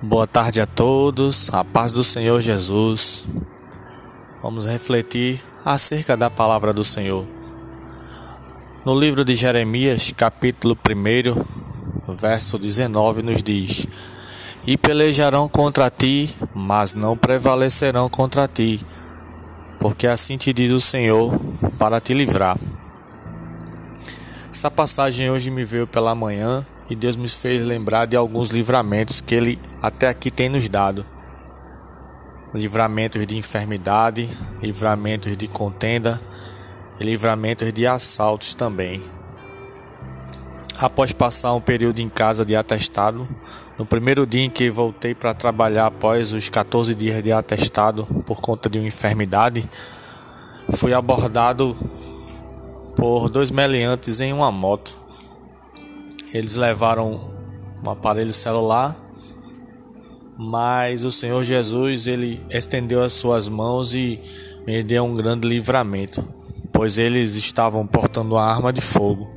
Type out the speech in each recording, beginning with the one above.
Boa tarde a todos, a paz do Senhor Jesus. Vamos refletir acerca da palavra do Senhor. No livro de Jeremias, capítulo 1, verso 19, nos diz: E pelejarão contra ti, mas não prevalecerão contra ti, porque assim te diz o Senhor, para te livrar. Essa passagem hoje me veio pela manhã e Deus me fez lembrar de alguns livramentos que Ele até aqui tem nos dado. Livramentos de enfermidade, livramentos de contenda e livramentos de assaltos também. Após passar um período em casa de atestado, no primeiro dia em que voltei para trabalhar após os 14 dias de atestado por conta de uma enfermidade, fui abordado por dois meliantes em uma moto. Eles levaram um aparelho celular, mas o Senhor Jesus ele estendeu as suas mãos e me deu um grande livramento, pois eles estavam portando uma arma de fogo.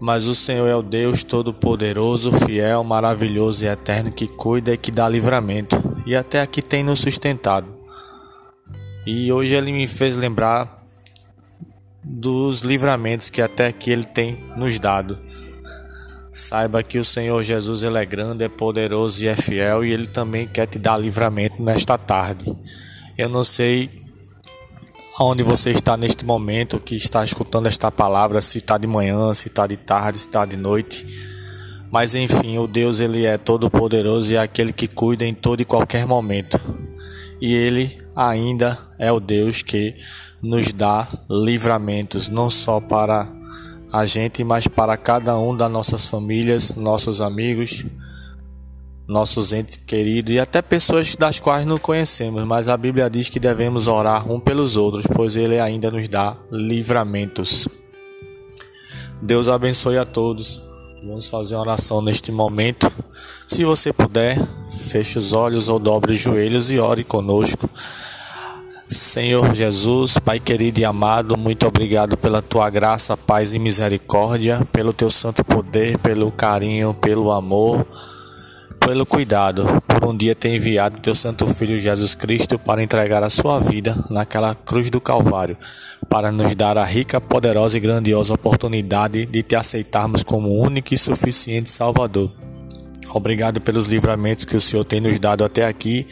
Mas o Senhor é o Deus todo-poderoso, fiel, maravilhoso e eterno que cuida e que dá livramento, e até aqui tem nos sustentado. E hoje ele me fez lembrar dos livramentos que até aqui Ele tem nos dado. Saiba que o Senhor Jesus ele é grande, é poderoso e é fiel e Ele também quer te dar livramento nesta tarde. Eu não sei onde você está neste momento que está escutando esta palavra, se está de manhã, se está de tarde, se está de noite. Mas enfim, o Deus ele é todo poderoso e é aquele que cuida em todo e qualquer momento e Ele ainda é o Deus que nos dá livramentos, não só para a gente, mas para cada um das nossas famílias, nossos amigos, nossos entes queridos e até pessoas das quais não conhecemos, mas a Bíblia diz que devemos orar um pelos outros, pois Ele ainda nos dá livramentos. Deus abençoe a todos. Vamos fazer uma oração neste momento. Se você puder, feche os olhos ou dobre os joelhos e ore conosco. Senhor Jesus, Pai querido e amado, muito obrigado pela tua graça, paz e misericórdia, pelo teu santo poder, pelo carinho, pelo amor pelo cuidado, por um dia ter enviado teu santo filho Jesus Cristo para entregar a sua vida naquela cruz do Calvário, para nos dar a rica, poderosa e grandiosa oportunidade de te aceitarmos como único e suficiente Salvador. Obrigado pelos livramentos que o Senhor tem nos dado até aqui.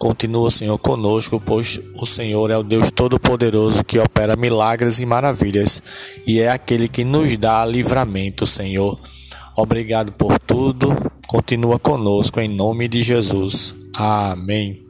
Continua, Senhor, conosco, pois o Senhor é o Deus Todo-Poderoso que opera milagres e maravilhas e é aquele que nos dá livramento, Senhor. Obrigado por tudo. Continua conosco em nome de Jesus. Amém.